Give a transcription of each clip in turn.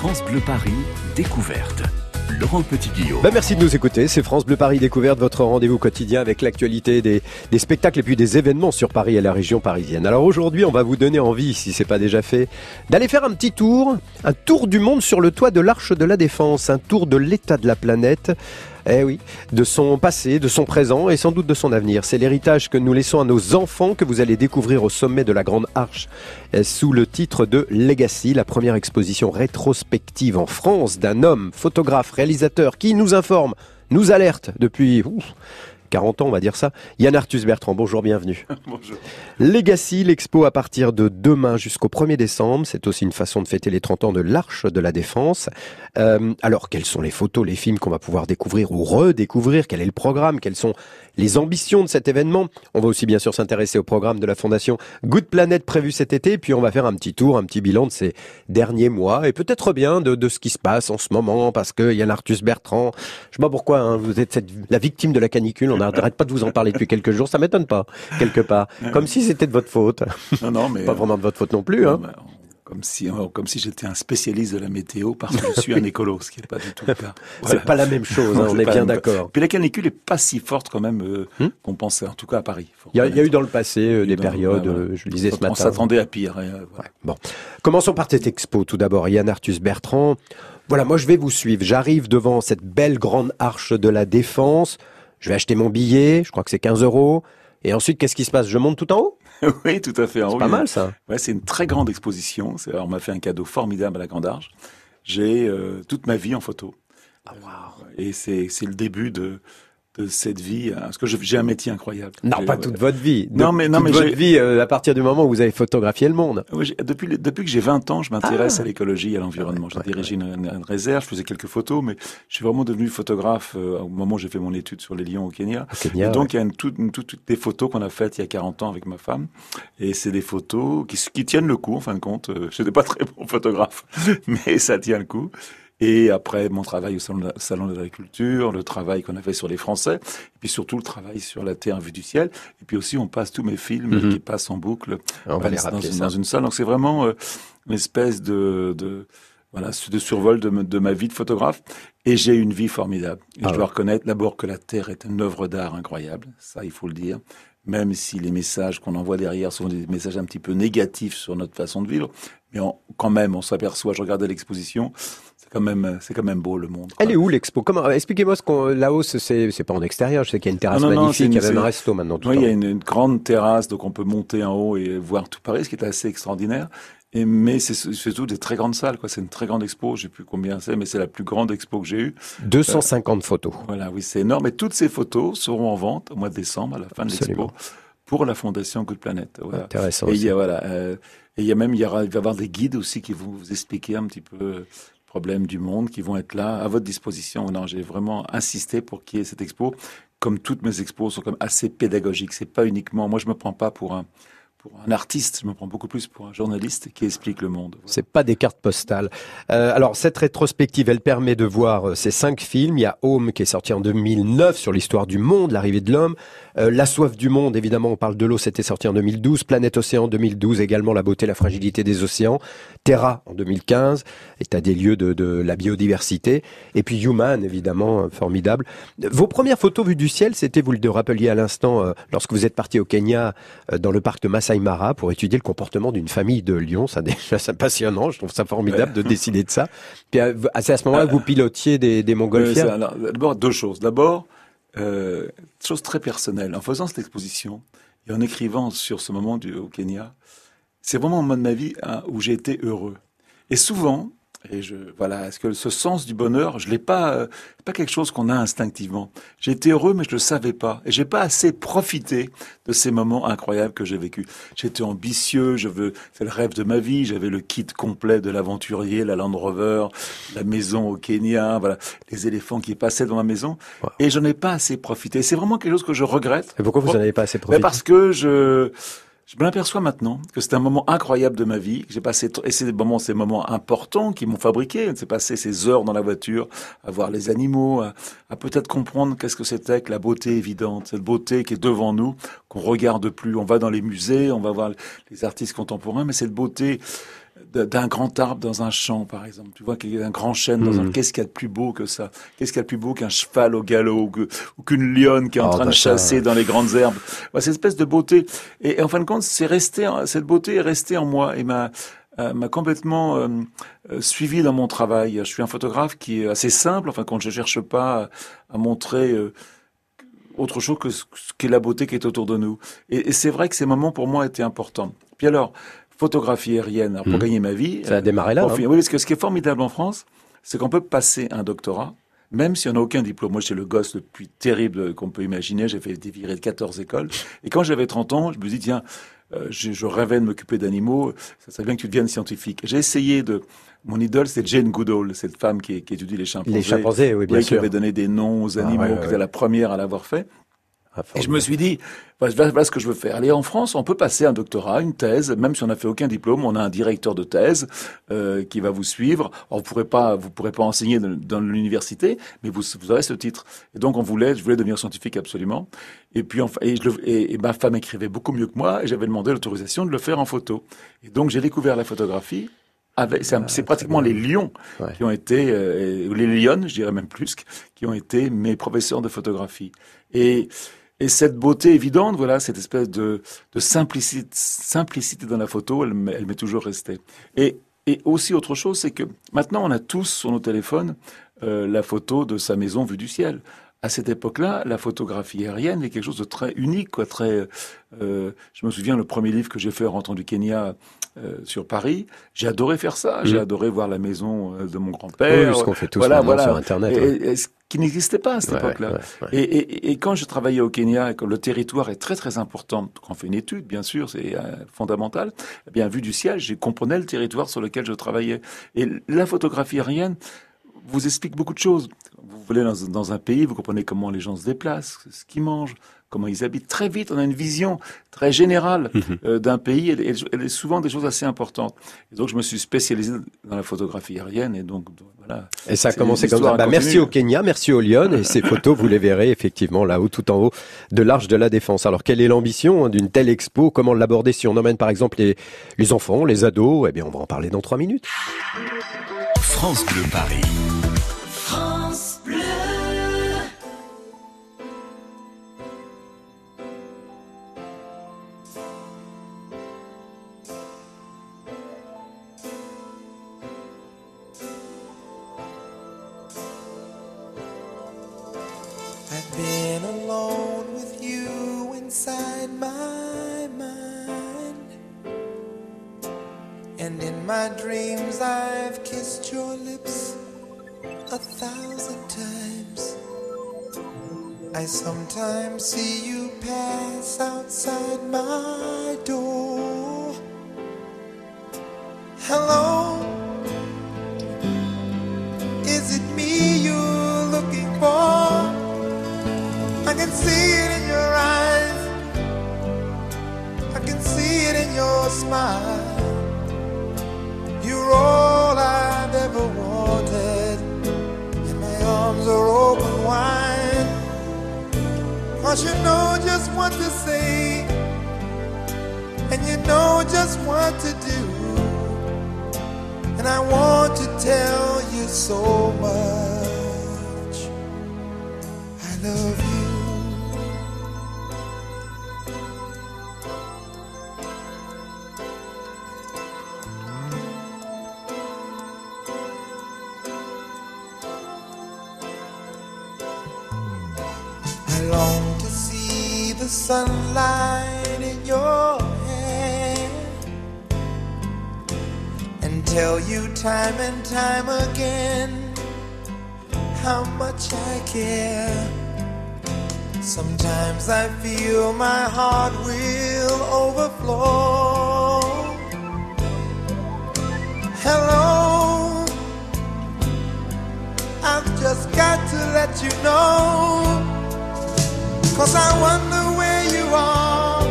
France Bleu Paris, découverte. Laurent Petit-Guillaume. Bah merci de nous écouter, c'est France Bleu Paris Découverte, votre rendez-vous quotidien avec l'actualité des, spectacles et puis des événements sur Paris et la région parisienne. Alors aujourd'hui, on va vous donner envie, si c'est pas déjà fait, d'aller faire un petit tour, un tour du monde sur le toit de l'Arche de la Défense, un tour de l'état de la planète. Eh oui, de son passé, de son présent et sans doute de son avenir. C'est l'héritage que nous laissons à nos enfants que vous allez découvrir au sommet de la Grande Arche eh, sous le titre de Legacy, la première exposition rétrospective en France d'un homme, photographe, réalisateur qui nous informe, nous alerte depuis 40 ans, on va dire ça. Yann Arthus Bertrand, bonjour, bienvenue. bonjour. Legacy, l'expo à partir de demain jusqu'au 1er décembre. C'est aussi une façon de fêter les 30 ans de l'Arche de la Défense. Euh, alors, quelles sont les photos, les films qu'on va pouvoir découvrir ou redécouvrir? Quel est le programme? Quelles sont les ambitions de cet événement? On va aussi bien sûr s'intéresser au programme de la Fondation Good Planet prévu cet été. Puis on va faire un petit tour, un petit bilan de ces derniers mois et peut-être bien de, de, ce qui se passe en ce moment parce que Yann Arthus Bertrand, je sais pas pourquoi, hein, vous êtes cette, la victime de la canicule. On n'arrête pas de vous en parler depuis quelques jours. Ça m'étonne pas, quelque part. Comme si c'était de votre faute. Non, non, mais pas vraiment de votre faute non plus. Hein. Non, comme si, comme si j'étais un spécialiste de la météo parce que je suis un écolo, ce qui n'est pas du tout le cas. Voilà. C'est pas la même chose, hein, on est bien d'accord. Puis la canicule est pas si forte quand même euh, hmm? qu'on pensait, en tout cas à Paris. Il y, a, il y, a eu dans le passé euh, des périodes, je le disais ce matin. On s'attendait à pire. Ouais. Bon, commençons par cette expo tout d'abord. Yann Arthus Bertrand. Voilà, moi je vais vous suivre. J'arrive devant cette belle grande arche de la Défense. Je vais acheter mon billet, je crois que c'est 15 euros. Et ensuite, qu'est-ce qui se passe? Je monte tout en haut? Oui, tout à fait. C'est pas mal ça. Ouais, c'est une très grande exposition. On m'a fait un cadeau formidable à la Grande Arche. J'ai euh, toute ma vie en photo. Ah, wow. Et c'est le début de, de cette vie parce que j'ai un métier incroyable. Non, pas toute votre vie. Non, mais non, toute mais votre vie euh, à partir du moment où vous avez photographié le monde. Oui, depuis depuis que j'ai 20 ans, je m'intéresse Ah. à l'écologie, à l'environnement. J'ai Ouais, dirigé une, une réserve, je faisais quelques photos, mais je suis vraiment devenu photographe euh, au moment où j'ai fait mon étude sur les lions au Kenya. Au Kenya, Et donc il y a une, toute, une, toute, toutes des photos qu'on a faites il y a 40 ans avec ma femme, et c'est des photos qui, qui tiennent le coup en fin de compte. Euh, Je n'étais pas très bon photographe, mais ça tient le coup. Et après, mon travail au salon de, la, salon de l'agriculture, le travail qu'on a fait sur les Français, et puis surtout le travail sur la Terre vue du ciel. Et puis aussi, on passe tous mes films Mhm. qui passent en boucle On va dans, les dans rappeler une, ça. dans une salle. Donc c'est vraiment euh, une espèce de, de voilà de survol de, ma vie de photographe. Et j'ai une vie formidable. Et Ah je dois ouais. reconnaître d'abord que la Terre est une œuvre d'art incroyable. Ça, il faut le dire. Même si les messages qu'on envoie derrière sont des messages un petit peu négatifs sur notre façon de vivre, mais on- quand même, on s'aperçoit. Je regardais l'exposition, c'est quand même, c'est quand même beau le monde. Elle est où l'expo? Comment Expliquez-moi ce qu'on là-haut c'est c'est pas en extérieur. Je sais qu'il y a une terrasse Non, non, non, magnifique, il y a même un resto maintenant. Tout Oui, il y a une grande terrasse, donc on peut monter en haut et voir tout Paris, ce qui est assez extraordinaire. Et, mais c'est surtout des très grandes salles, quoi. C'est une très grande expo. Je sais plus combien c'est, mais c'est la plus grande expo que j'ai eue. 250 photos. Voilà, oui, c'est énorme. Et toutes ces photos seront en vente au mois de décembre, à la fin de l'expo, pour la fondation Good Planet. Voilà. Intéressant. Et il y a voilà, euh, et il y a même il y aura il va y avoir des guides aussi qui vont vous expliquer un petit peu le problème du monde, qui vont être là à votre disposition. Non, j'ai vraiment insisté pour qu'il y ait cette expo. Comme toutes mes expos sont comme assez pédagogiques. C'est pas uniquement, moi je me prends pas pour un pour un artiste, je me prends beaucoup plus pour un journaliste qui explique le monde. Voilà. C'est pas des cartes postales. Euh, alors cette rétrospective, elle permet de voir euh, ces cinq films. Il y a Home qui est sorti en 2009 sur l'histoire du monde, l'arrivée de l'homme. Euh, la soif du monde, évidemment, on parle de l'eau, c'était sorti en 2012. Planète Océan en 2012, également la beauté, la fragilité des océans. Terra en 2015, état des lieux de, la biodiversité. Et puis Human, évidemment, formidable. Vos premières photos vues du ciel, c'était, vous le rappeliez à l'instant, lorsque vous êtes parti au Kenya, dans le parc de Masai Mara, pour étudier le comportement d'une famille de lions. Ça, déjà, c'est passionnant. Je trouve ça formidable de décider de ça. Puis, euh, c'est à ce moment-là que vous pilotiez des, des Euh, montgolfières. D'abord, deux choses. D'abord, euh, chose très personnelle. En faisant cette exposition et en écrivant sur ce moment du, au Kenya, c'est vraiment un moment de ma vie hein, où j'ai été heureux. Et souvent, et je voilà, est-ce que ce sens du bonheur, je l'ai pas, euh, pas quelque chose qu'on a instinctivement. J'ai été heureux, mais je le savais pas, et j'ai pas assez profité de ces moments incroyables que j'ai vécus. J'étais ambitieux, je veux, c'est le rêve de ma vie. J'avais le kit complet de l'aventurier, la Land Rover, la maison au Kenya, voilà, les éléphants qui passaient devant ma maison, Wow. et je n'ai pas assez profité. C'est vraiment quelque chose que je regrette. Et pourquoi vous n'en avez pas assez profité? parce que je, je me l'aperçois maintenant que c'est un moment incroyable de ma vie. J'ai passé et c'est moments, ces moments importants qui m'ont fabriqué. C'est passé ces heures dans la voiture à voir les animaux, à, à peut-être comprendre qu'est-ce que c'était que la beauté évidente, cette beauté qui est devant nous, qu'on regarde plus. On va dans les musées, on va voir les artistes contemporains, mais cette beauté d'un grand arbre dans un champ, par exemple. Tu vois qu'il y a un grand chêne dans un... Mhm. Qu'est-ce qu'il y a de plus beau que ça? Qu'est-ce qu'il y a de plus beau qu'un cheval au galop ou qu'une lionne qui est en Oh, train bah de ça- chasser dans les grandes herbes? Voilà, Cette espèce de beauté. Et, et en fin de compte, c'est resté, cette beauté est restée en moi et m'a euh, m'a complètement euh, euh, suivi dans mon travail. Je suis un photographe qui est assez simple. Enfin, quand je cherche pas à, à montrer euh, autre chose que ce ce qu'est la beauté qui est autour de nous. Et, et c'est vrai que ces moments pour moi étaient importants. Puis alors, photographie aérienne, alors, pour Mhm. gagner ma vie. Ça a démarré là. hein. oui, parce que ce qui est formidable en France, c'est qu'on peut passer un doctorat, même si on n'a aucun diplôme. Moi, j'étais le gosse le plus terrible qu'on peut imaginer. J'ai fait des virées de 14 écoles. Et quand j'avais 30 ans, je me dis, tiens, euh, je, je rêvais de m'occuper d'animaux. Ça serait bien que tu deviennes scientifique. J'ai essayé de... Mon idole, c'est Jane Goodall, cette femme qui, qui étudie les chimpanzés. Les chimpanzés, oui, bien Oui, qui sûr. avait donné des noms aux Ah, animaux, ouais, ouais, qui ouais. était la première à l'avoir fait. Ah, Et je me suis dit, voilà, ce que je veux faire. Allez, en France, on peut passer un doctorat, une thèse, même si on n'a fait aucun diplôme, on a un directeur de thèse euh, qui va vous suivre. Alors, vous pourrez pas, vous pourrez pas enseigner dans, dans l'université, mais vous, vous aurez ce titre. Et donc, on voulait, je voulais devenir scientifique absolument. Et puis, enfin, et, je le- et- et ma femme écrivait beaucoup mieux que moi, et j'avais demandé l'autorisation de le faire en photo. Et donc, j'ai découvert la photographie. C'est, c'est pratiquement les lions Ouais. qui ont été, euh, ou les lionnes, je dirais même plus, qui ont été mes professeurs de photographie. Et, et cette beauté évidente, voilà, cette espèce de, de simplicité, simplicité dans la photo, elle, m'est- toujours restée. Et, et aussi autre chose, c'est que maintenant on a tous sur nos téléphones euh, la photo de sa maison vue du ciel. À cette époque-là, la photographie aérienne est quelque chose de très unique, quoi, très. euh, je me souviens le premier livre que j'ai fait en rentrant du Kenya euh, sur Paris. J'ai adoré faire ça. J'ai Mhm. adoré voir la maison euh, de mon Oui, grand-père. ce qu'on fait tous voilà, sur Internet. Et- ouais. et- et ce qui n'existait pas à cette Ouais, époque-là. ouais. Et, et- et quand je travaillais au Kenya, que le territoire est très très important, quand on fait une étude, bien sûr, c'est euh, fondamental, eh bien, vu du ciel, je comprenais le territoire sur lequel je travaillais. Et la photographie aérienne vous explique beaucoup de choses. Vous voulez dans, dans un pays, vous comprenez comment les gens se déplacent, ce qu'ils mangent, comment ils habitent. Très vite, on a une vision très générale Mhm. euh, d'un pays. Elle est souvent des choses assez importantes. Et donc, je me suis spécialisé dans la photographie aérienne. Et donc, voilà. Et ça a commencé comme ça. Bah, merci au Kenya, merci au Lyon. Et ces photos, vous les verrez effectivement là-haut, tout en haut de l'Arche de la Défense. Alors, quelle est l'ambition hein, d'une telle expo? Comment l'aborder si on emmène par exemple les, les enfants, les ados? Eh bien, on va en parler dans trois minutes. France Bleu Paris. Sometimes see you pass outside my door. Hello, time and time again how much I care. Sometimes I feel my heart will overflow. Hello, I've just got to let you know. Cause I wonder where you are,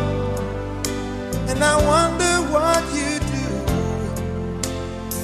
and I wonder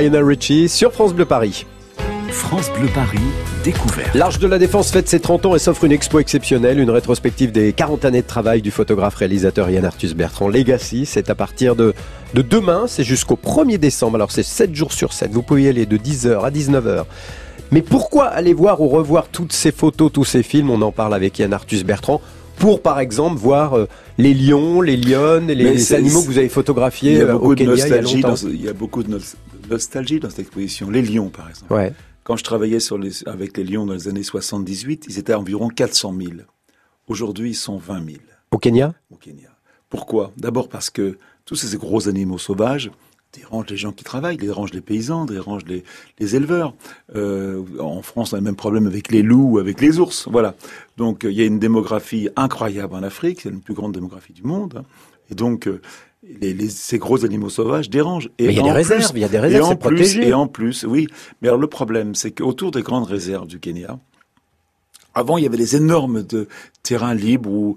Lionel Richie sur France Bleu Paris. France Bleu Paris, découverte. L'Arche de la Défense fête ses 30 ans et s'offre une expo exceptionnelle, une rétrospective des 40 années de travail du photographe-réalisateur Yann Arthus Bertrand Legacy. C'est à partir de, de demain, c'est jusqu'au 1er décembre. Alors c'est 7 jours sur 7. Vous pouvez y aller de 10h à 19h. Mais pourquoi aller voir ou revoir toutes ces photos, tous ces films? On en parle avec Yann Arthus Bertrand. Pour par exemple voir euh, les lions, les lionnes, les, animaux que vous avez photographiés Il y a euh, au Kenya il y a nostalgie dans, longtemps. ce- il y a beaucoup de nos- nostalgie dans cette exposition. Les lions, par exemple. Ouais. Quand je travaillais sur les, avec les lions dans les années 78, ils étaient environ 400 000. Aujourd'hui, ils sont 20 000 Au Kenya? Au Kenya. Pourquoi? D'abord parce que tous ces gros animaux sauvages dérangent les gens qui travaillent, dérangent les paysans, dérangent les, les éleveurs. Euh, en France, on a le même problème avec les loups, avec les ours. Voilà. Donc, euh, il y a une démographie incroyable en Afrique, c'est la plus grande démographie du monde. hein. Et donc, euh, les, les- ces gros animaux sauvages dérangent. Et Mais il y a des en réserves, il y a des et réserves, en c'est plus, protégé. Et en plus, oui. Mais alors le problème, c'est qu'autour des grandes réserves du Kenya, avant, il y avait les énormes de terrains libres où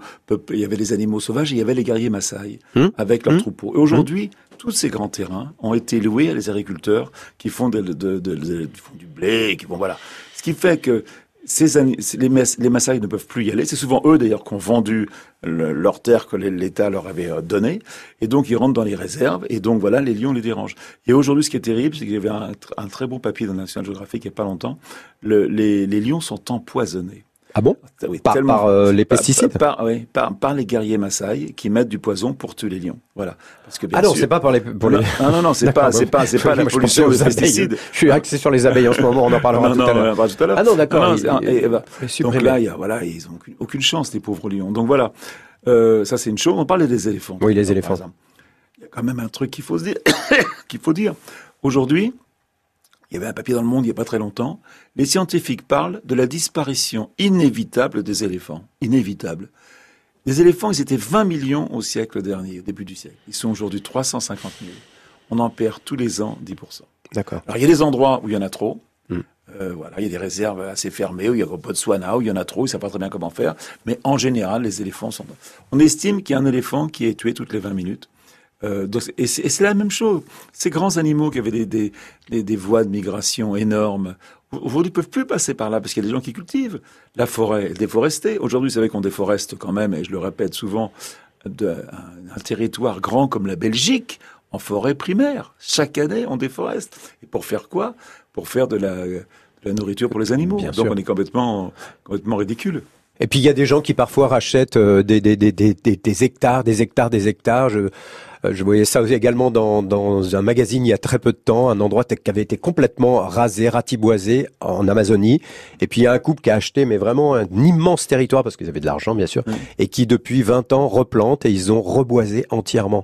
il y avait les animaux sauvages et il y avait les guerriers Maasai Hum, avec leurs hum, troupeaux. Et aujourd'hui, tous ces grands terrains ont été loués à des agriculteurs qui font, de, de- de- de- qui font du blé, qui vont voilà. Ce qui fait que les, les Maasai ne peuvent plus y aller. C'est souvent eux d'ailleurs qui ont vendu le- leurs terres que l'État leur avait euh, données. Et donc ils rentrent dans les réserves. Et donc voilà, les lions les dérangent. Et aujourd'hui, ce qui est terrible, c'est qu'il y avait un, tr- un très bon papier dans National Geographic il n'y a pas longtemps. Le- les, les lions sont empoisonnés. Ah bon Ah oui, Par, par, euh, les par- pesticides par, oui, par, par les guerriers Maasai qui mettent du poison pour tuer les lions. Voilà. Parce que bien Ah non, c'est pas pour les... Pour les... non, non, non, c'est pas, c'est pas, c'est pas la pollution des pesticides. Je suis axé sur les abeilles en ce moment, on en parlera non, tout non, à on tout à l'heure. Ah non, d'accord. Bah, donc là, il y a, voilà, ils ont aucune, aucune chance, les pauvres lions. Donc voilà, euh, ça c'est une chose. On parlait des éléphants. Oui, les Par éléphants. Il y a quand même un truc qu'il faut se dire, qu'il faut dire. Aujourd'hui, il y avait un papier dans le Monde il n'y a pas très longtemps. Les scientifiques parlent de la disparition inévitable des éléphants. Inévitable. Les éléphants, ils étaient 20 millions au siècle dernier, au début du siècle. Ils sont aujourd'hui 350 000. On en perd tous les ans 10%. D'accord. Alors il y a des endroits où il y en a trop. Hmm. Euh, voilà, il y a des réserves assez fermées, où il y a au Botswana, où il y en a trop, ils ne savent pas très bien comment faire. Mais en général, les éléphants sont... On estime qu'il y a un éléphant qui est tué toutes les 20 minutes. Euh, donc, et c'est la même chose. Ces grands animaux qui avaient des, des, des, des voies de migration énormes, aujourd'hui ne peuvent plus passer par là parce qu'il y a des gens qui cultivent la forêt, déforester. Aujourd'hui, vous savez qu'on déforeste quand même, et je le répète souvent, de, un, un territoire grand comme la Belgique en forêt primaire. Chaque année, on déforeste. Et pour faire quoi? Pour faire de la, de la nourriture pour les animaux. Bien Donc sûr. on est complètement, complètement ridicule. Et puis il y a des gens qui parfois rachètent euh, des, des, des, des, des- hectares, des hectares, des hectares. Je, euh, je voyais ça aussi également dans, dans un magazine il y a très peu de temps, un endroit qui avait été complètement rasé, ratiboisé en Amazonie. Et puis il y a un couple qui a acheté, mais vraiment un immense territoire, parce qu'ils avaient de l'argent bien sûr, et qui depuis 20 ans replante et ils ont reboisé entièrement.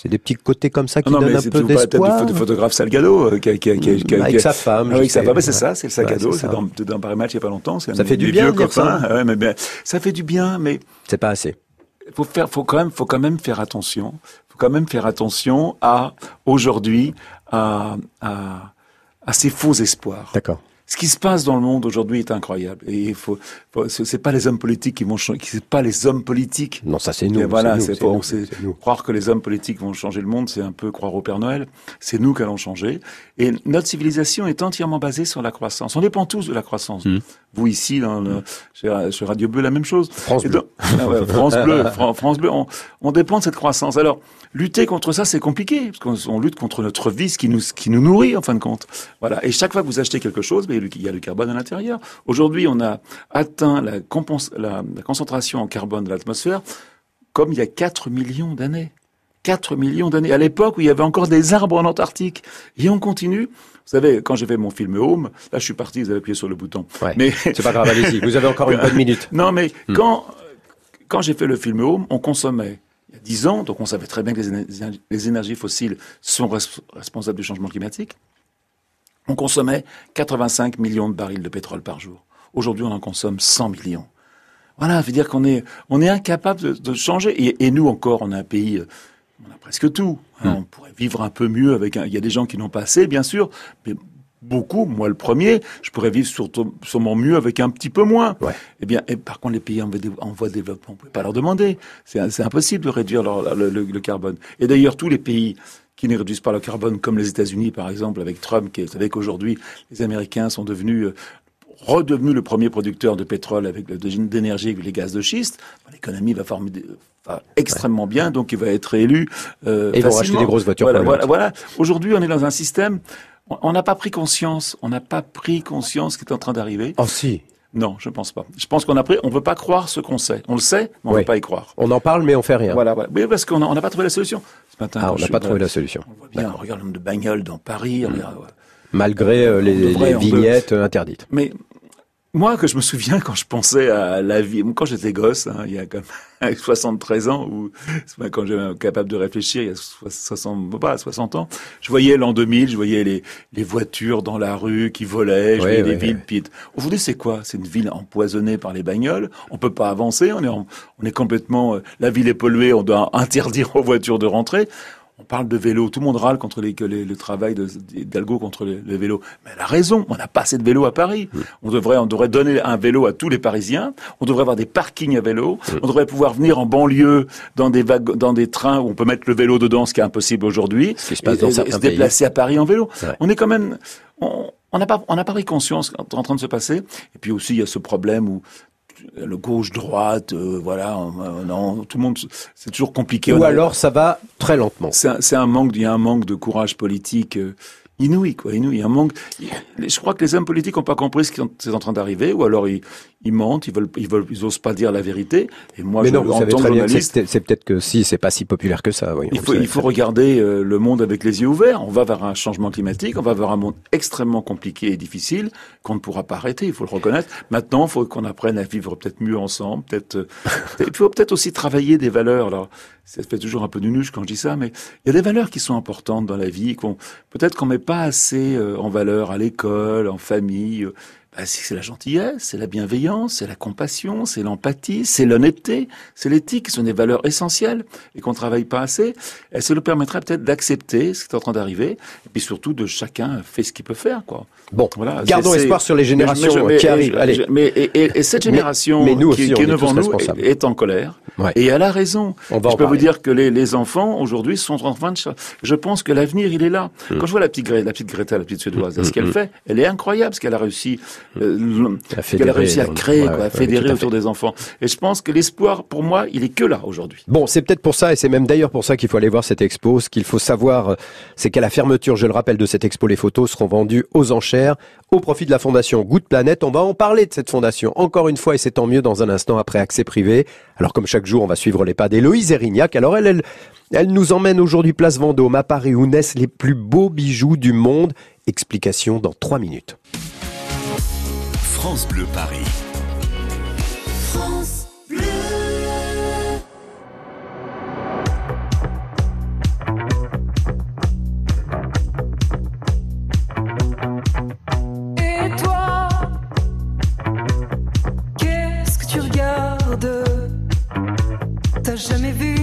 C'est des petits côtés comme ça qui Non, non, donnent mais un peu d'espoir. du, pho- du photographe Salgado qui Avec sa femme. Ah sais. va, mais c'est ça, c'est le Ouais, Salgado, c'est c'est dans, dans Paris Match il n'y a pas longtemps. un Ça de fait du bien de dire ça. Ouais, mais ça fait du bien, mais C'est pas assez. faut faire, faut quand même, faut quand même faire attention. Faut quand même faire attention à aujourd'hui à, à, à ces faux espoirs. D'accord. Ce qui se passe dans le monde aujourd'hui est incroyable. Et il faut, faut- c'est pas les hommes politiques qui vont changer, c'est pas les hommes politiques Non, ça c'est nous. et voilà, c'est croire que les hommes politiques vont changer le monde, c'est un peu croire au Père Noël. C'est nous qui allons changer. Et notre civilisation est entièrement basée sur la croissance. On dépend tous de la croissance. Hmm. Vous ici, dans le, chez, chez Radio Bleu, la même chose. France Bleu. donc- Ah ouais, France Bleu, Fran- France Bleu, on, on dépend de cette croissance. Alors, lutter contre ça, c'est compliqué, parce qu'on on lutte contre notre vie, ce qui nous, qui nous nourrit, en fin de compte. Voilà. Et chaque fois que vous achetez quelque chose, il y a du carbone à l'intérieur. Aujourd'hui, on a atteint la, compens- la, la concentration en carbone de l'atmosphère comme il y a 4 millions d'années. 4 millions d'années. À l'époque où il y avait encore des arbres en Antarctique. Et on continue. Vous savez, quand j'ai fait mon film Home, là je suis parti, vous avez appuyé sur le bouton. Ouais. Mais C'est pas grave, allez-y. Vous avez encore une bonne minute. non, mais Hmm. quand, quand j'ai fait le film Home, on consommait il y a 10 ans, donc on savait très bien que les, éner- les énergies fossiles sont res- responsables du changement climatique. On consommait 85 millions de barils de pétrole par jour. Aujourd'hui, on en consomme 100 millions. Voilà, veut dire qu'on est, on est incapable de, de changer. Et, et nous encore, on a un pays, euh, on a presque tout. Hmm. hein. On pourrait vivre un peu mieux avec un, il y a des gens qui n'ont pas assez, bien sûr, mais beaucoup, moi le premier, je pourrais vivre surtout, sûrement mieux avec un petit peu moins. Ouais. Eh bien, et par contre, les pays en voie de, en voie de développement, on ne pouvait pas leur demander. C'est c'est impossible de réduire leur- le, le- le carbone. Et d'ailleurs, tous les pays qui ne réduisent pas le carbone, comme les États-Unis, par exemple, avec Trump, qui vous savez qu'aujourd'hui, les Américains sont devenus euh, redevenu le premier producteur de pétrole avec d'énergie avec les gaz de schiste, l'économie va va extrêmement bien, donc il va être élu. Euh, Et ils vont racheter des grosses voitures Voilà, voilà, voilà. Aujourd'hui, on est dans un système. on- On n'a pas pris conscience. On n'a pas pris conscience ce qui est en train d'arriver. Oh si. Non, je pense pas. Je pense qu'on a pris. On veut pas croire ce qu'on sait. On le sait, mais on ne Oui. veut pas y croire. On en parle, mais on fait rien. Voilà, voilà. Oui, parce qu'on n'a pas trouvé la solution. Ce matin, Ah, on n'a pas trouvé la solution. On voit bien. On regarde le nombre de bagnoles dans Paris. regarde, ouais. Malgré euh, les, devrait, vignettes euh, interdites. Mais moi, que je me souviens quand je pensais à la vie, quand j'étais gosse, hein, il y a comme 73 ans, ou quand j'étais capable de réfléchir, il y a so- 60, pas 60 ans, je voyais l'an 2000, je voyais les, les voitures dans la rue qui volaient, je Ouais, voyais ouais, les villes pides. Aujourd'hui, c'est quoi? C'est une ville empoisonnée par les bagnoles. On peut pas avancer. On est, en- on est complètement. euh, La ville est polluée. On doit interdire aux voitures de rentrer. On parle de vélo, tout le monde râle contre les, les- le travail de- d'Hidalgo contre les, les vélos. Mais elle a raison, on n'a pas assez de vélos à Paris. On devrait, on devrait donner un vélo à tous les Parisiens. On devrait avoir des parkings à vélo. On devrait pouvoir venir en banlieue dans des dans des trains où on peut mettre le vélo dedans, ce qui est impossible aujourd'hui. Et, et- et se pays. déplacer à Paris en vélo. On est quand même, on on n'a pas, on n'a pas pris conscience en en train de se passer. Et puis aussi, il y a ce problème où le gauche-droite, euh, voilà, euh, non, tout le monde, c'est toujours compliqué. Ou alors ça va très lentement. c'est un, c'est un manque, il y a un manque de courage politique euh, inouï, quoi, inouï. Un manque. Je crois que les hommes politiques n'ont pas compris ce qui est en train d'arriver, ou alors ils, ils mentent, ils veulent, ils veulent, ils osent pas dire la vérité. Et moi, mais je, non, vous en savez tant très journaliste, c'est peut-être que si, c'est pas si populaire que ça. oui, il faut, il faut regarder euh, le monde avec les yeux ouverts. On va vers un changement climatique, on va vers un monde extrêmement compliqué et difficile qu'on ne pourra pas arrêter. Il faut le reconnaître. Maintenant, il faut qu'on apprenne à vivre peut-être mieux ensemble. Peut-être, euh, il faut peut-être aussi travailler des valeurs. Alors, ça fait toujours un peu de nuche quand je dis ça, mais il y a des valeurs qui sont importantes dans la vie. Qu'on peut-être qu'on met pas assez euh, en valeur à l'école, en famille. Bah, c'est la gentillesse, c'est la bienveillance, c'est la compassion, c'est l'empathie, c'est l'honnêteté, c'est l'éthique, ce sont des valeurs essentielles et qu'on travaille pas assez. Et ça nous permettrait peut-être d'accepter ce qui est en train d'arriver et puis surtout de chacun fait ce qu'il peut faire, quoi. Bon, Voilà. gardons espoir sur les générations mais je- mais- qui arrivent. Allez. je- mais et, et- et cette génération mais nous qui, aussi, qui est devant nous est, est en colère. Ouais. Et elle a raison. On va je peux vous dire que les, les enfants aujourd'hui sont en train de. Je pense que l'avenir il est là. Hmm. Quand je vois la petite, la petite Greta, la petite suédoise, ce qu'elle fait, elle est incroyable, ce qu'elle a réussi, euh, qu'elle a réussi à créer, ouais, quoi, ouais, à fédérer à autour des enfants. Et je pense que l'espoir, pour moi, il est que là aujourd'hui. Bon, c'est peut-être pour ça, et c'est même d'ailleurs pour ça qu'il faut aller voir cette expo. Ce qu'il faut savoir, c'est qu'à la fermeture, je le rappelle, de cette expo, les photos seront vendues aux enchères au profit de la fondation Good Planet. On va en parler de cette fondation encore une fois, et c'est tant mieux dans un instant après accès privé. Alors comme chaque jour, on va suivre les pas d'Héloïse Erignac. Alors elle, elle, elle nous emmène aujourd'hui place Vendôme, à Paris, où naissent les plus beaux bijoux du monde. Explication dans trois minutes. France Bleu Paris. France Bleu. Et toi, qu'est-ce que tu regardes? T'as jamais vu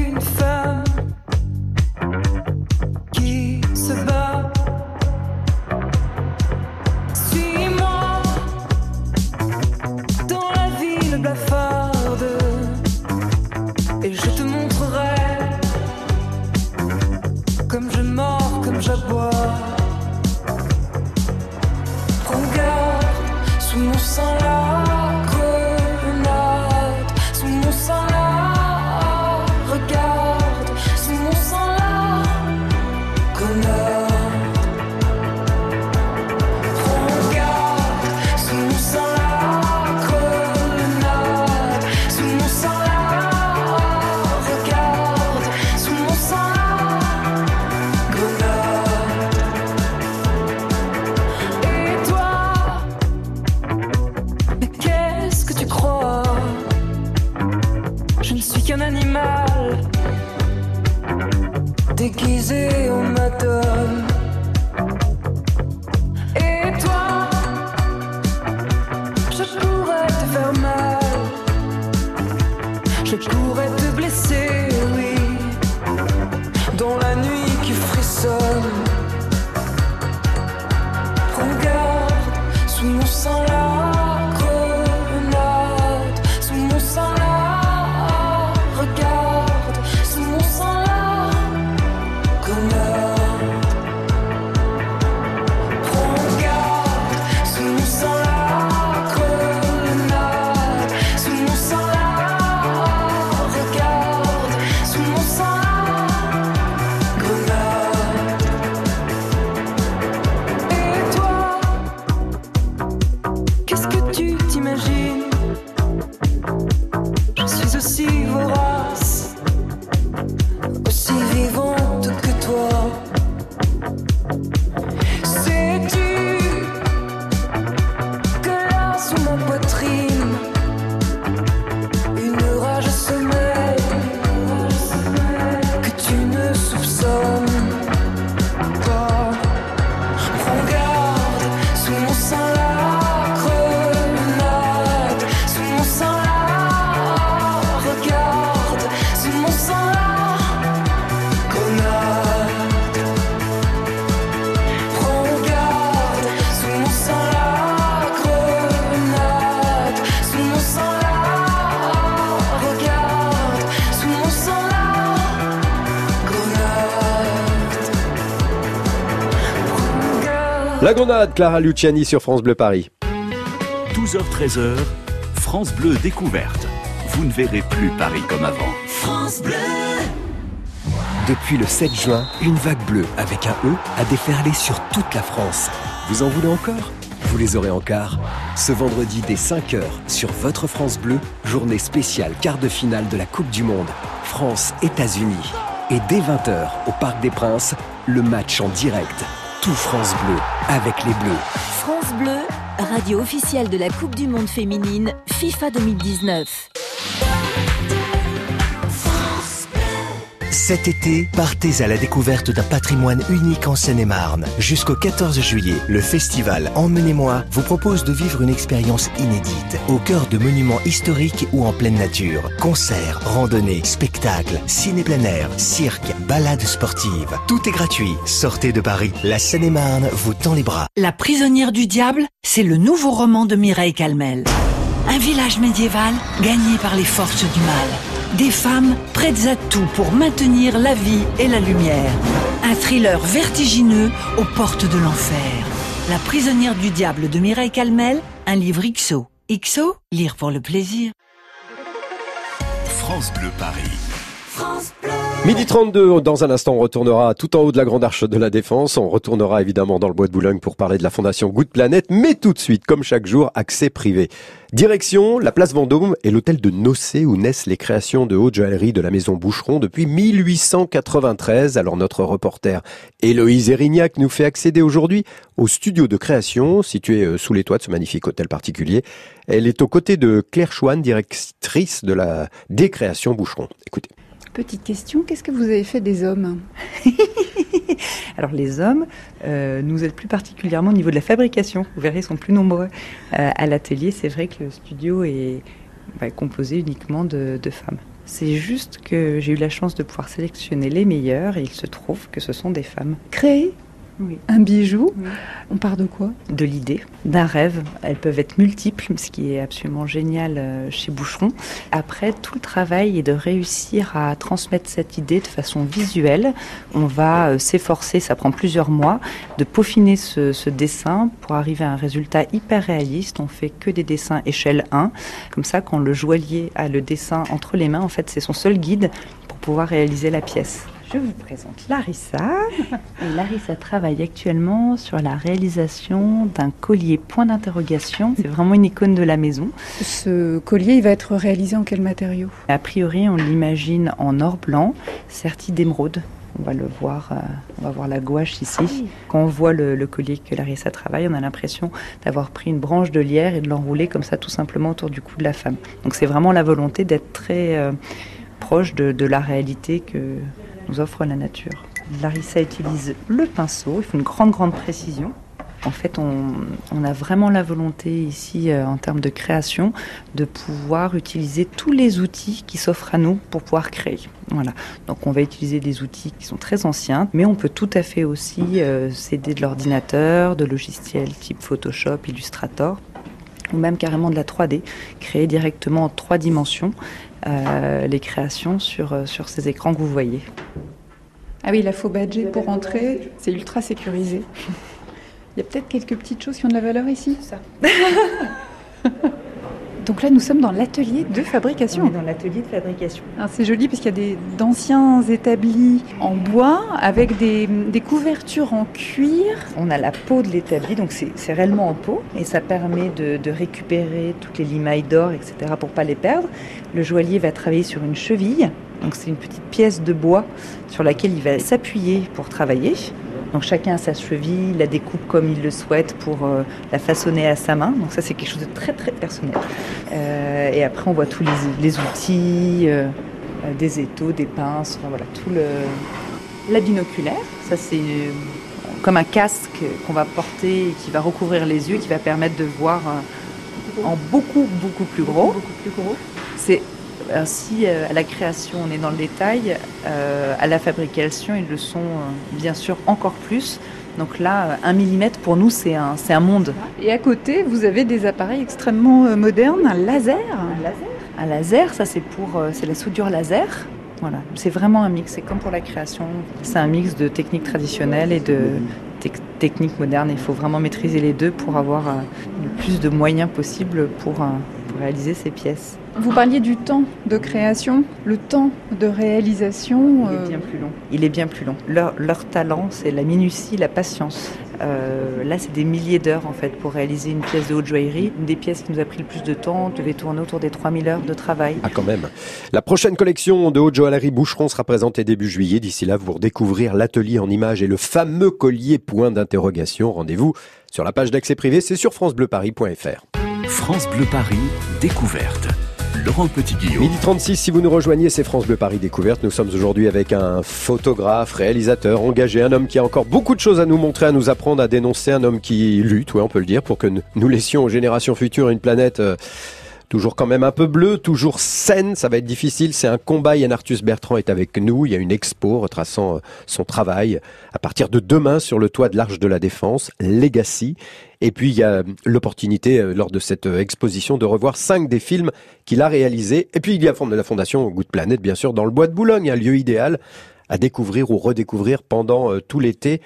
grenade, Clara Luciani sur France Bleu Paris. 12h-13h, France Bleu découverte. Vous ne verrez plus Paris comme avant. France Bleu. Depuis le 7 juin, une vague bleue avec un E a déferlé sur toute la France. Vous en voulez encore? Vous les aurez encore. Ce vendredi dès 5h sur votre France Bleu, journée spéciale quart de finale de la Coupe du Monde. France-États-Unis. Et dès 20h au Parc des Princes, le match en direct. Tout France Bleu avec les Bleus. France Bleu, radio officielle de la Coupe du Monde féminine FIFA 2019. Cet été, partez à la découverte d'un patrimoine unique en Seine-et-Marne. Jusqu'au 14 juillet, le festival Emmenez-moi vous propose de vivre une expérience inédite, au cœur de monuments historiques ou en pleine nature. Concerts, randonnées, spectacles, ciné plein air, cirque, balades sportives. Tout est gratuit. Sortez de Paris. La Seine-et-Marne vous tend les bras. La prisonnière du diable, c'est le nouveau roman de Mireille Calmel. Un village médiéval gagné par les forces du mal. Des femmes prêtes à tout pour maintenir la vie et la lumière. Un thriller vertigineux aux portes de l'enfer. La prisonnière du diable de Mireille Calmel, un livre XO. XO, lire pour le plaisir. France Bleu Paris. France Bleu. Midi 32, dans un instant, on retournera tout en haut de la Grande Arche de la Défense. On retournera évidemment dans le Bois de Boulogne pour parler de la Fondation Good Planet, mais tout de suite, comme chaque jour, accès privé. Direction, la place Vendôme et l'hôtel de Nocé où naissent les créations de haute joaillerie de la maison Boucheron depuis 1893. Alors notre reporter Héloïse Erignac nous fait accéder aujourd'hui au studio de création situé euh, sous les toits de ce magnifique hôtel particulier. Elle est aux côtés de Claire Chouane, directrice de la décréation Boucheron. Écoutez. Petite question, qu'est-ce que vous avez fait des hommes Alors les hommes euh, nous aident plus particulièrement au niveau de la fabrication. Vous verrez, ils sont plus nombreux euh, à l'atelier. C'est vrai que le studio est bah, composé uniquement de, de femmes. C'est juste que j'ai eu la chance de pouvoir sélectionner les meilleurs et il se trouve que ce sont des femmes. Créer Oui. un bijou. On part de quoi? De l'idée, d'un rêve. Elles peuvent être multiples, ce qui est absolument génial euh, chez Boucheron. Après, tout le travail est de réussir à transmettre cette idée de façon visuelle. On va euh, s'efforcer, ça prend plusieurs mois, de peaufiner ce, ce dessin pour arriver à un résultat hyper réaliste. On fait que des dessins échelle 1. Comme ça, quand le joaillier a le dessin entre les mains, en fait, c'est son seul guide pour pouvoir réaliser la pièce. Je vous présente Larissa. Et Larissa travaille actuellement sur la réalisation d'un collier point d'interrogation. C'est vraiment une icône de la maison. Ce collier, il va être réalisé en quel matériau? A priori, on l'imagine en or blanc, serti d'émeraude. On va le voir, euh, on va voir la gouache ici. Quand on voit le, le collier que Larissa travaille, on a l'impression d'avoir pris une branche de lierre et de l'enrouler comme ça tout simplement autour du cou de la femme. Donc c'est vraiment la volonté d'être très euh, proche de, de la réalité que nous offre la nature. Larissa utilise le pinceau, il faut une grande grande précision. En fait, on, a vraiment la volonté ici, euh, en termes de création, de pouvoir utiliser tous les outils qui s'offrent à nous pour pouvoir créer. Voilà. Donc, on va utiliser des outils qui sont très anciens, mais on peut tout à fait aussi euh, s'aider de l'ordinateur, de logiciels type Photoshop, Illustrator, ou même carrément de la 3D, créer directement en trois dimensions les créations sur, euh, sur ces écrans que vous voyez. Ah oui, il faut badger pour entrer. C'est ultra sécurisé. Il y a peut-être quelques petites choses qui ont de la valeur ici? Ça. Donc là, nous sommes dans l'atelier de On fabrication. est dans l'atelier de fabrication. Alors, C'est joli parce qu'il y a des- d'anciens établis en bois avec des, des couvertures en cuir. On a la peau de l'établi, donc c'est c'est réellement en peau, et ça permet de, de récupérer toutes les limailles d'or, etc., pour pas les perdre. Le joaillier va travailler sur une cheville, donc c'est une petite pièce de bois sur laquelle il va s'appuyer pour travailler. Donc chacun a sa cheville, la découpe comme il le souhaite pour euh, la façonner à sa main. Donc ça c'est quelque chose de très très personnel. Euh, et après on voit tous les, les outils, euh, des étaux, des pinces, enfin, voilà tout le la binoculaire. Ça c'est comme un casque qu'on va porter et qui va recouvrir les yeux, qui va permettre de voir en beaucoup beaucoup plus gros. C'est ainsi euh, à la création, on est dans le détail. euh, à la fabrication, ils le sont euh, bien sûr encore plus. Donc là, un millimètre pour nous, c'est un, c'est un monde. Et à côté, vous avez des appareils extrêmement modernes, un laser. Un laser Un laser, ça c'est pour c'est la soudure laser. Voilà, c'est vraiment un mix. C'est comme pour la création. C'est un mix de techniques traditionnelles et de tec- techniques modernes. Il faut vraiment maîtriser les deux pour avoir le plus de moyens possible pour, pour réaliser ces pièces. Vous parliez du temps de création, le temps de réalisation. Il euh, est bien plus long. Il est bien plus long. Leur, leur talent, c'est la minutie, la patience. Euh, là, c'est des milliers d'heures en fait pour réaliser une pièce de haute joaillerie. Une des pièces qui nous a pris le plus de temps devait tourner autour des 3000 heures de travail. Ah quand même. La prochaine collection de haute joaillerie Boucheron sera présentée début juillet. D'ici là, vous redécouvrir l'atelier en images et le fameux collier point d'interrogation. Rendez-vous sur la page d'accès privé, c'est sur francebleuparis.fr. France Bleu Paris, découverte. Laurent Petit-Guillaume. Midi 36, si vous nous rejoignez, c'est France Bleu Paris Découverte. Nous sommes aujourd'hui avec un photographe, réalisateur, engagé, un homme qui a encore beaucoup de choses à nous montrer, à nous apprendre, à dénoncer, un homme qui lutte, ouais, on peut le dire, pour que nous- laissions aux générations futures une planète euh, toujours quand même un peu bleue, toujours saine. Ça va être difficile, c'est un combat. Yann Arthus Bertrand est avec nous. Il y a une expo retraçant euh, son travail à partir de demain sur le toit de l'Arche de la Défense, Legacy. Et puis il y a l'opportunité euh, lors de cette euh, exposition de revoir cinq des films qu'il a réalisés. Et puis il y a la fondation Good Planet, bien sûr, dans le bois de Boulogne, un lieu idéal à découvrir ou redécouvrir pendant euh, tout l'été.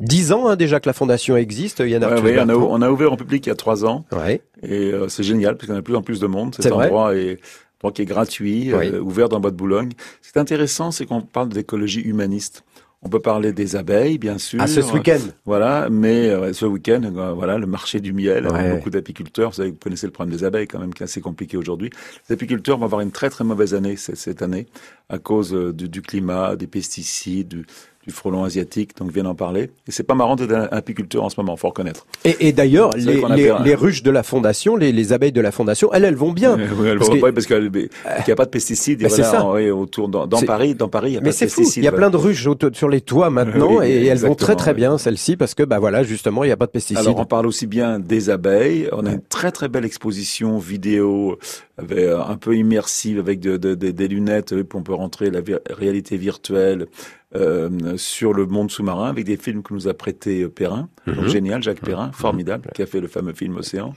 Dix ans hein, déjà que la fondation existe, Yann Ouais, ouais, on, a, on a ouvert en public il y a trois ans. Ouais. Et euh, c'est génial, parce qu'on a de plus en plus de monde. C'est Cet endroit est, un endroit qui est gratuit, Oui. euh, ouvert dans bois de Boulogne. Ce qui est intéressant, c'est qu'on parle d'écologie humaniste. On peut parler des abeilles, bien sûr. Ah, ce week-end. Voilà, mais euh, ce week-end, euh, voilà, le marché du miel, Ouais. avec beaucoup d'apiculteurs. Vous savez, vous connaissez le problème des abeilles quand même, qui est assez compliqué aujourd'hui. Les apiculteurs vont avoir une très très mauvaise année cette, cette année à cause euh, du, du climat, des pesticides, du, du frelon asiatique. Donc, viennent en parler. Et c'est pas marrant d'être un apiculteur en ce moment, faut reconnaître. Et, et d'ailleurs, les, un- ruches de la fondation, les, les abeilles de la fondation, elles, elles vont bien. Euh, oui, elles Parce vont que- pas, parce qu'il n'y a pas de pesticides. voilà, ça. en- oui, autour dans, Paris, dans Paris, il y a Mais pas de fou. pesticides. Il y a plein de ruches sur les toits maintenant Oui, et, elles vont très très bien celles-ci parce que bah voilà justement il n'y a pas de pesticides. Alors, on parle aussi bien des abeilles. On a une très très belle exposition vidéo avec, euh, un peu immersive avec de- de- de- des lunettes, puis on peut rentrer la vi- réalité virtuelle euh, sur le monde sous-marin avec des films que nous a prêté euh, Perrin, donc Mhm. génial, Jacques Perrin, formidable, qui a fait le fameux film Océan.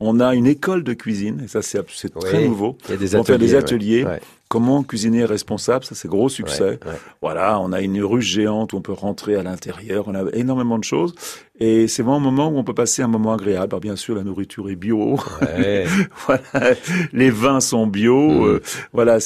On a une école de cuisine, et ça c'est très nouveau. il y a des on fait des ateliers, ateliers. ouais. Comment cuisiner responsable, ça c'est gros succès. Ouais, ouais. Voilà, on a une ruche géante où on peut rentrer à l'intérieur, on a énormément de choses. Et c'est vraiment un moment où on peut passer un moment agréable. Alors bien sûr, la nourriture est bio. Voilà, les vins sont bio. Euh, voilà,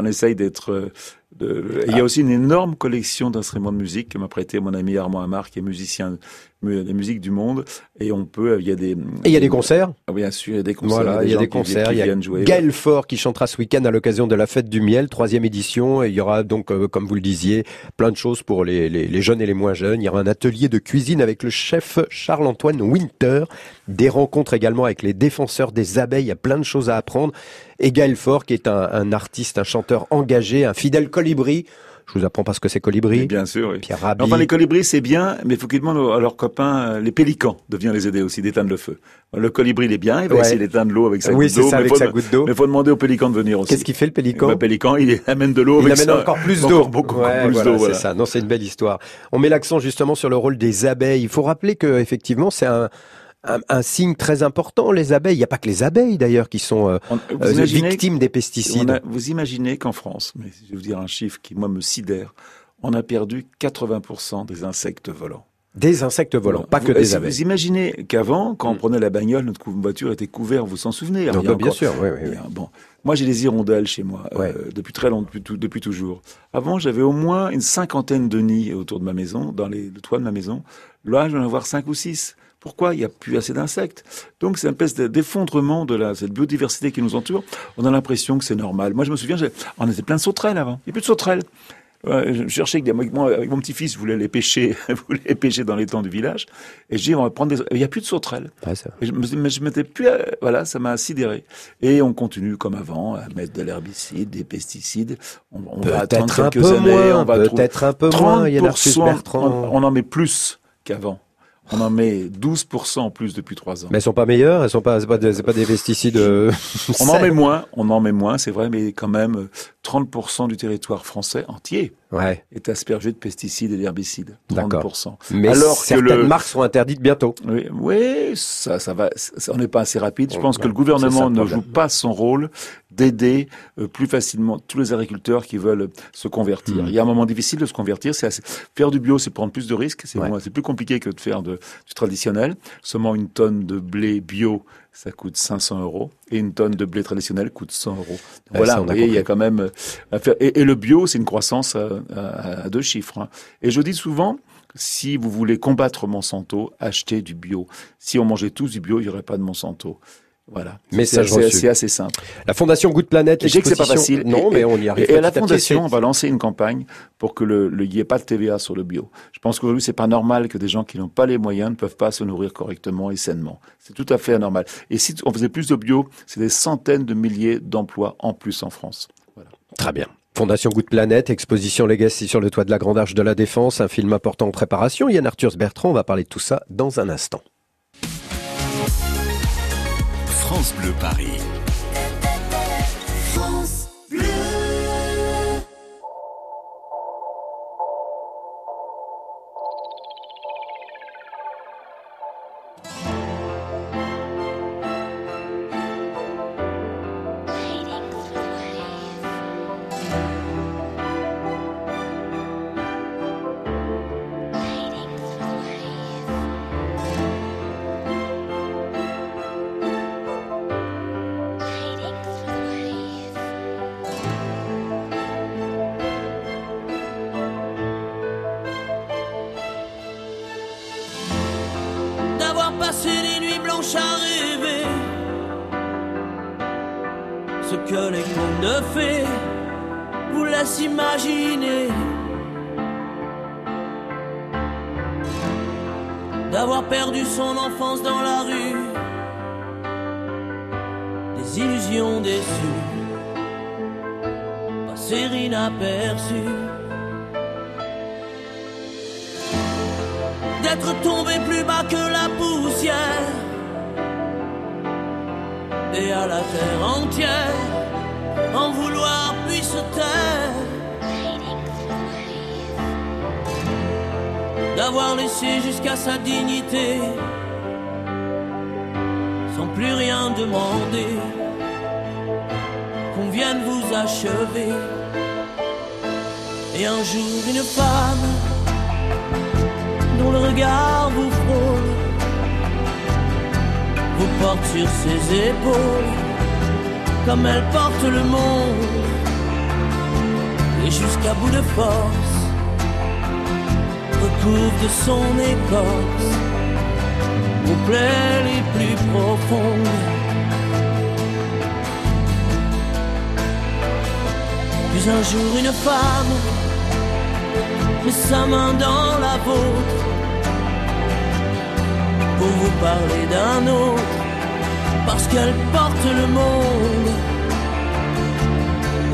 on essaye d'être. De- Il y a aussi une énorme collection d'instruments de musique que m'a prêté mon ami Armand Amar, qui est musicien mu- des musiques du monde. Et on peut, il y a des. Et il y a des concerts Ah, Bien sûr, il y a des concerts. Voilà, il y a des qui concerts. qui Il y a. Gaël Faure qui chantera ce week-end à l'occasion de la fête du miel, troisième édition. Et il y aura donc, euh, comme vous le disiez, plein de choses pour les, les, les jeunes et les moins jeunes. Il y aura un atelier de cuisine avec le chef Charles-Antoine Winter. Des rencontres également avec les défenseurs des abeilles. Il y a plein de choses à apprendre. Et Gaël Faure qui est un, un artiste, un chanteur engagé, un fidèle colibri. Je vous apprends pas ce que c'est colibri. Bien sûr, oui. Pierre Rabhi. Enfin, les colibris, c'est bien, mais il faut qu'ils demandent à leurs copains, euh, les pélicans, de venir les aider aussi, d'éteindre le feu. Le colibri, il est bien, il va Ouais. essayer d'éteindre l'eau avec sa Oui, goutte c'est d'eau. avec faut sa goutte d'eau. Mais il faut demander au pélican de venir aussi. Qu'est-ce qu'il fait le pélican Le pélican, il amène de l'eau Il avec amène ça. encore plus Encore d'eau. beaucoup Ouais, plus voilà, d'eau, c'est voilà. ça. Non, c'est une belle histoire. On met l'accent justement sur le rôle des abeilles. Il faut rappeler que effectivement, c'est un, un, un signe très important. Les abeilles. Il n'y a pas que les abeilles d'ailleurs qui sont euh, euh, victimes des pesticides. a- vous imaginez qu'en France, mais je vais vous dire un chiffre qui, moi, me sidère, on a perdu 80% des insectes volants. Des insectes volants, pas que Vous- des abeilles. Vous imaginez qu'avant, quand on Mm. prenait la bagnole, notre voiture était couverte, vous vous en souvenez a bien encore- sûr, oui, oui, oui. Bon, moi j'ai des hirondelles chez moi euh, Ouais. depuis très longtemps, depuis toujours. Avant, j'avais au moins une cinquantaine de nids autour de ma maison, dans les, le toit de ma maison. Là, je vais en avoir cinq ou six. Pourquoi Il n'y a plus assez d'insectes? Donc, c'est une espèce de- d'effondrement de la, cette biodiversité qui nous entoure. On a l'impression que c'est normal. Moi, je me souviens, on était plein de sauterelles avant. Il n'y a plus de sauterelles. Ouais, je cherchais avec, des- avec moi, avec mon petit-fils, je voulais les pêcher, je voulais les pêcher dans les temps du village. Et je dis, on va prendre des, il n'y a plus de sauterelles. Ouais. Et je me, mais je m'étais plus, à- voilà, ça m'a sidéré. Et on continue comme avant à mettre de l'herbicide, des pesticides. On, on va attendre quelques peu années. moins, on va peut-être un peu moins. Yann Arthus 30%, Bertrand. on, on en met plus qu'avant. On en met 12% en plus depuis trois ans. Mais elles sont pas meilleures. Elles sont pas. C'est pas, des- c'est pas des pesticides. euh, On en met moins, on en met moins, c'est vrai, mais quand même euh, 30% du territoire français entier Ouais. est aspergé de pesticides et d'herbicides. D'accord. 30%. Mais Alors que certaines le- marques seront interdites bientôt. Oui, oui, ça, ça va. ça- on n'est pas assez rapide. Je pense que le ça gouvernement ne joue pas son rôle d'aider euh, plus facilement tous les agriculteurs qui veulent se convertir. Mm. Il y a un moment difficile de se convertir. C'est assez- faire du bio, c'est prendre plus de risques. C'est Ouais. moins- c'est plus compliqué que de faire de, du traditionnel. Seulement une tonne de blé bio, ça coûte 500 euros, et une tonne de blé traditionnel coûte 100 euros. Voilà, vous voyez, il y a quand même euh, à faire. Et, et le bio, c'est une croissance à, à- à deux chiffres. hein. Et je dis souvent, si vous voulez combattre Monsanto, achetez du bio. Si on mangeait tous du bio, il n'y aurait pas de Monsanto. Voilà. Message C'est- assez simple. La Fondation Good Planet. Je sais que c'est pas facile. Non, Et- mais on y arrive. Et, et à la. Fondation, on va lancer une campagne pour que le, n'y ait pas de TVA sur le bio. Je pense qu'aujourd'hui, c'est pas normal que des gens qui n'ont pas les moyens ne peuvent pas se nourrir correctement et sainement. C'est tout à fait anormal. Et si on faisait plus de bio, c'est des centaines de milliers d'emplois en plus en France. Très bien. Fondation Good Planet, exposition Legacy sur le toit de la Grande Arche de la Défense, un film important en préparation. Yann Arthur Bertrand, on va parler de tout ça dans un instant. France Bleu Paris. Vous laissent imaginer. D'avoir perdu son enfance dans la rue, des illusions déçues, passer inaperçues. d'être tombé plus bas que la poussière, et à la terre entière en D'avoir laissé jusqu'à sa dignité. Sans plus rien demander. Qu'on vienne vous achever. Et un jour une femme dont le regard vous frôle vous porte sur ses épaules comme elle porte le monde et jusqu'à bout de force recouvre de son écorce vos plaies les plus profondes. Puis un jour une femme met sa main dans la vôtre pour vous parler d'un autre, parce qu'elle porte le monde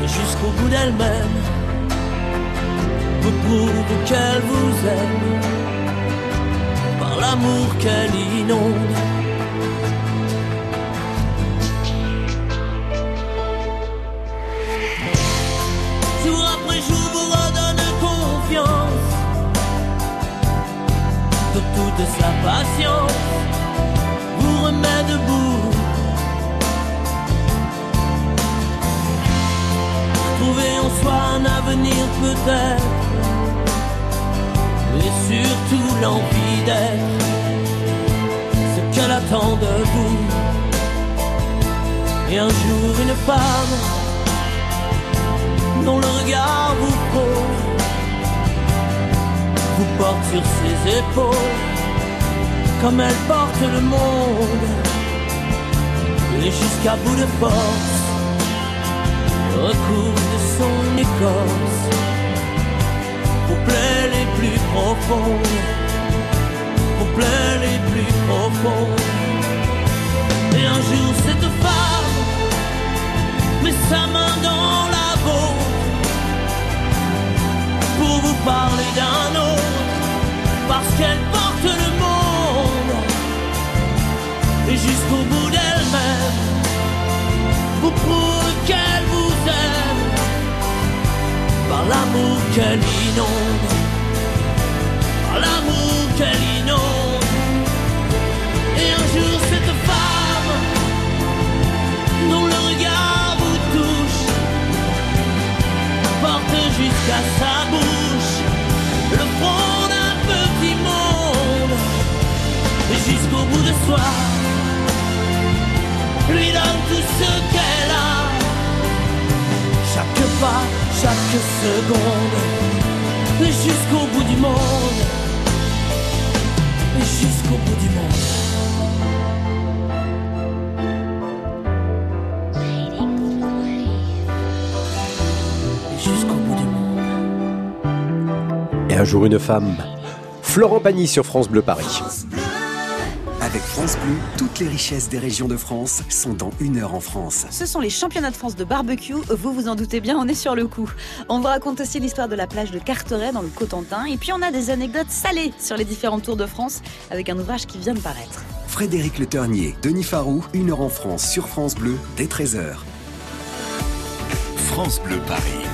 jusqu'au bout d'elle-même, qu'elle vous aime par l'amour qu'elle inonde. Jour après jour vous redonne confiance de toute sa patience, vous remet debout. Trouver en soi un avenir peut-être, mais surtout l'envie d'être ce qu'elle attend de vous. Et un jour une femme dont le regard vous pose vous porte sur ses épaules comme elle porte le monde et jusqu'à bout de force recouvre de son écorce vos plaies les plus profondes vos plaies les plus profondes et un jour cette femme met sa main dans la vôtre pour vous parler d'un autre, parce qu'elle porte le monde, et jusqu'au bout d'elle-même, vous prouve qu'elle vous aime, par l'amour qu'elle inonde, par l'amour qu'elle inonde, et un jour cette femme, dont le regard vous touche, porte jusqu'à sa bouche le front d'un petit monde. Et jusqu'au bout de soi lui donne tout ce qu'elle pas, chaque seconde jusqu'au bout du monde jusqu'au bout du monde jusqu'au bout du monde Et un jour une femme. Florent Pagny sur France Bleu Paris. France Bleu, toutes les richesses des régions de France sont dans une heure en France. Ce sont les championnats de France de barbecue. Vous vous en doutez bien, on est sur le coup. On vous raconte aussi l'histoire de la plage de Carteret dans le Cotentin. Et puis on a des anecdotes salées sur les différents tours de France avec un ouvrage qui vient de paraître. Frédéric Le Ternier, Denis Farou, une heure en France sur France Bleu dès 13h. France Bleu Paris.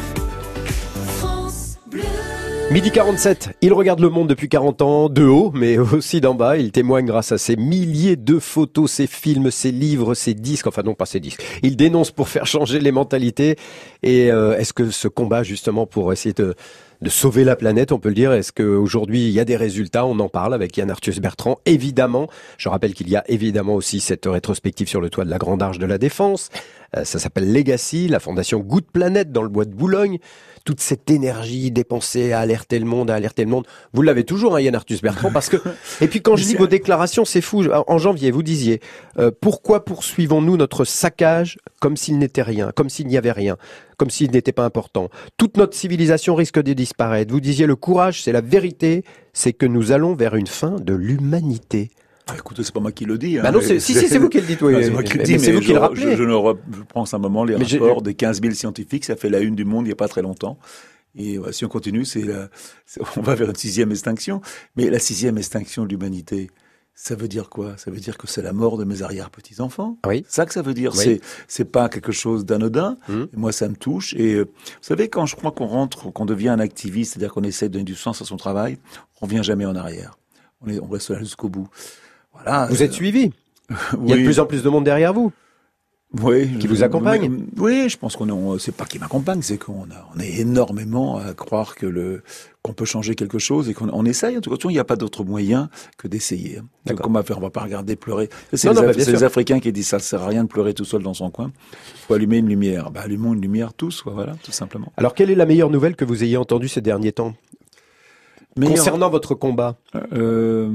Midi 47, il regarde le monde depuis 40 ans, de haut, mais aussi d'en bas. Il témoigne grâce à ses milliers de photos, ses films, ses livres, ses disques, enfin non pas ses disques. Il dénonce pour faire changer les mentalités. Et euh, est-ce que ce combat justement pour essayer de, de sauver la planète, on peut le dire, est-ce qu'aujourd'hui il y a des résultats? On en parle avec Yann Arthus Bertrand, évidemment. Je rappelle qu'il y a évidemment aussi cette rétrospective sur le toit de la Grande Arche de la Défense. Euh, ça s'appelle Legacy, la fondation Good Planète dans le bois de Boulogne toute cette énergie dépensée à alerter le monde, à alerter le monde. Vous l'avez toujours, hein, Yann Arthus Bertrand, parce que. Et puis quand je lis vos déclarations, c'est fou. En janvier, vous disiez euh, pourquoi poursuivons-nous notre saccage comme s'il n'était rien, comme s'il n'y avait rien, comme s'il n'était pas important? Toute notre civilisation risque de disparaître. Vous disiez le courage, c'est la vérité, c'est que nous allons vers une fin de l'humanité. Ah, écoutez, c'est pas moi qui le dis. Hein, bah non, c'est, si, si, c'est vous qui le dites, oui. Non, c'est moi qui le dis, mais mais vous qui le je- rappelez. Je, je, ne re- je prends simplement les Mais j'ai- rapports des 15 000 scientifiques, ça fait la une du monde il n'y a pas très longtemps. Et ouais, si on continue, c'est on va vers une sixième extinction. Mais la sixième extinction de l'humanité, Ça veut dire quoi? Ça veut dire que c'est la mort de mes arrière-petits-enfants. Oui. C'est ça que ça veut dire. Oui. C'est c'est pas quelque chose d'anodin. Et Moi, ça me touche. Et euh, vous savez, quand je crois qu'on rentre, qu'on devient un activiste, c'est-à-dire qu'on essaie de donner du sens à son travail, on revient jamais en arrière. On, est, on reste là jusqu'au bout. Voilà. Vous Euh, êtes suivi. Il y a de plus en plus de monde derrière vous. Oui, Qui vous accompagne mais- Oui, je pense qu'on est, on- c'est pas qui m'accompagne, c'est qu'on a, on est énormément à croire que le, qu'on peut changer quelque chose et qu'on on essaye. En tout cas, il n'y a pas d'autre moyen que d'essayer. Donc, D'accord. on va faire, on va pas regarder pleurer. C'est les, non, bah, c'est les. Africains qui disent ça, ça sert à rien de pleurer tout seul dans son coin. Faut allumer une lumière. Bah, allumons une lumière tous, voilà, tout simplement. Alors, quelle est la meilleure nouvelle que vous ayez entendue ces derniers temps? Concernant votre combat Euh,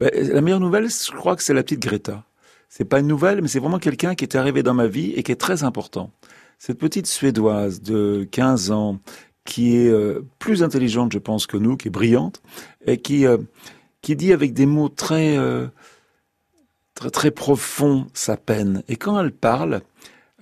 ben, la meilleure nouvelle, je crois que c'est la petite Greta. C'est pas une nouvelle, mais c'est vraiment quelqu'un qui est arrivé dans ma vie et qui est très important. Cette petite Suédoise de 15 ans, qui est euh, plus intelligente, je pense, que nous, qui est brillante, et qui, euh, qui dit avec des mots très, euh, très, très profonds sa peine. Et quand elle parle,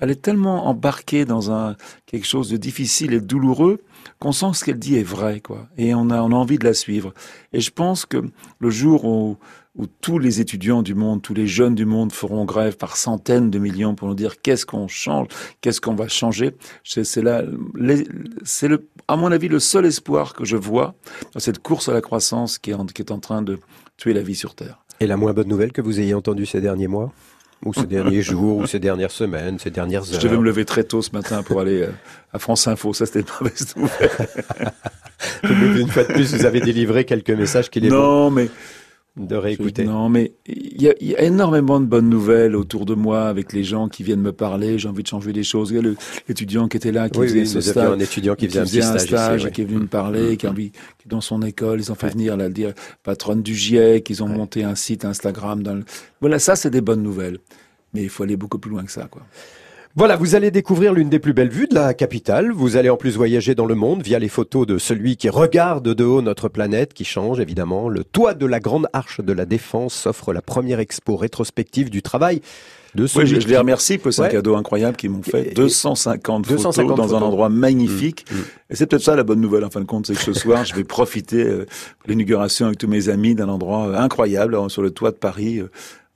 elle est tellement embarquée dans un, quelque chose de difficile et douloureux qu'on sent que ce qu'elle dit est vrai, quoi. Et on a, on a envie de la suivre. Et je pense que le jour où, où tous les étudiants du monde, tous les jeunes du monde feront grève par centaines de millions pour nous dire qu'est-ce qu'on change, qu'est-ce qu'on va changer, c'est là, c'est le, à mon avis, le seul espoir que je vois dans cette course à la croissance qui est en, qui est en train de tuer la vie sur Terre. Et la moins bonne nouvelle que vous ayez entendue ces derniers mois? Ou ces derniers jours, ou ces dernières semaines, ces dernières heures Je devais me lever très tôt ce matin pour aller euh, à France Info. Ça, c'était une mauvaise nouvelle. Une fois de plus, vous avez délivré quelques messages qu'il est non, mais de réécouter. Non, mais il y, a, il y a énormément de bonnes nouvelles autour de moi avec les gens qui viennent me parler. J'ai envie de changer des choses. Il y a l'étudiant qui était là, qui Oui, faisait oui, ce stage, un étudiant qui faisait un stage stage, ici, oui. qui est venu me parler, qui a envie, qui dans son école, ils ont fait Ouais. venir la dire patronne du GIEC, ils ont monté un site Instagram. Dans le... Voilà, ça c'est des bonnes nouvelles. Mais il faut aller beaucoup plus loin que ça, quoi. Voilà, vous allez découvrir l'une des plus belles vues de la capitale. Vous allez en plus voyager dans le monde via les photos de celui qui regarde de haut notre planète, qui change évidemment. Le toit de la Grande Arche de la Défense offre la première expo rétrospective du travail de Oui, je, je les remercie pour ce Ouais. cadeau incroyable qu'ils m'ont fait. Et- 250, 250 photos dans un endroit magnifique. Mm, mm. Et c'est peut-être ça la bonne nouvelle en fin de compte, c'est que ce soir, je vais profiter euh, de l'inauguration avec tous mes amis d'un endroit euh, incroyable euh, sur le toit de Paris.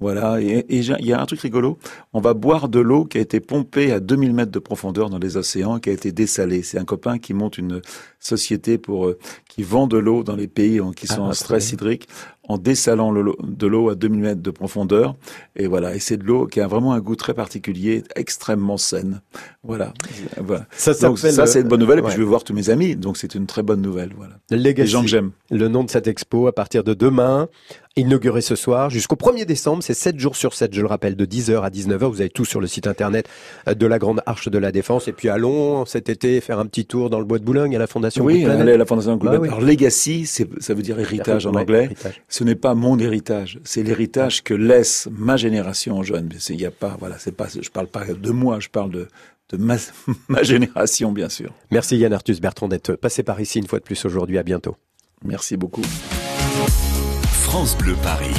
Voilà, et, il y a un truc rigolo. On va boire de l'eau qui a été pompée à 2000 mètres de profondeur dans les océans, qui a été dessalée. C'est un copain qui monte une société pour euh, qui vend de l'eau dans les pays en- qui sont Ah, en stress hydrique, en dessalant le- de l'eau à 2000 mètres de profondeur. Et voilà, et c'est de l'eau qui a vraiment un goût très particulier, extrêmement saine. Voilà. voilà. Ça Donc, s'appelle, ça, c'est une bonne nouvelle. Et puis, ouais. je vais voir tous mes amis. Donc, c'est une très bonne nouvelle. Voilà. Legacy, Les gens que j'aime. Le nom de cette expo à partir de demain, inauguré ce soir jusqu'au 1er décembre, c'est 7 jours sur 7, je le rappelle, de 10h à 19h. Vous avez tout sur le site internet euh, de la Grande Arche de la Défense. Et puis allons cet été faire un petit tour dans le bois de Boulogne à la Fondation Oui, allez à la Fondation Good Bah oui. Alors, legacy, ça veut dire héritage en anglais. héritage. Ce n'est pas mon héritage. C'est l'héritage que laisse ma génération aux jeunes. Il y a pas, voilà, c'est pas, je parle pas de moi, je parle de, de ma, ma génération, bien sûr. Merci Yann Arthus Bertrand d'être passé par ici une fois de plus aujourd'hui. À bientôt. Merci beaucoup. France Bleu Paris.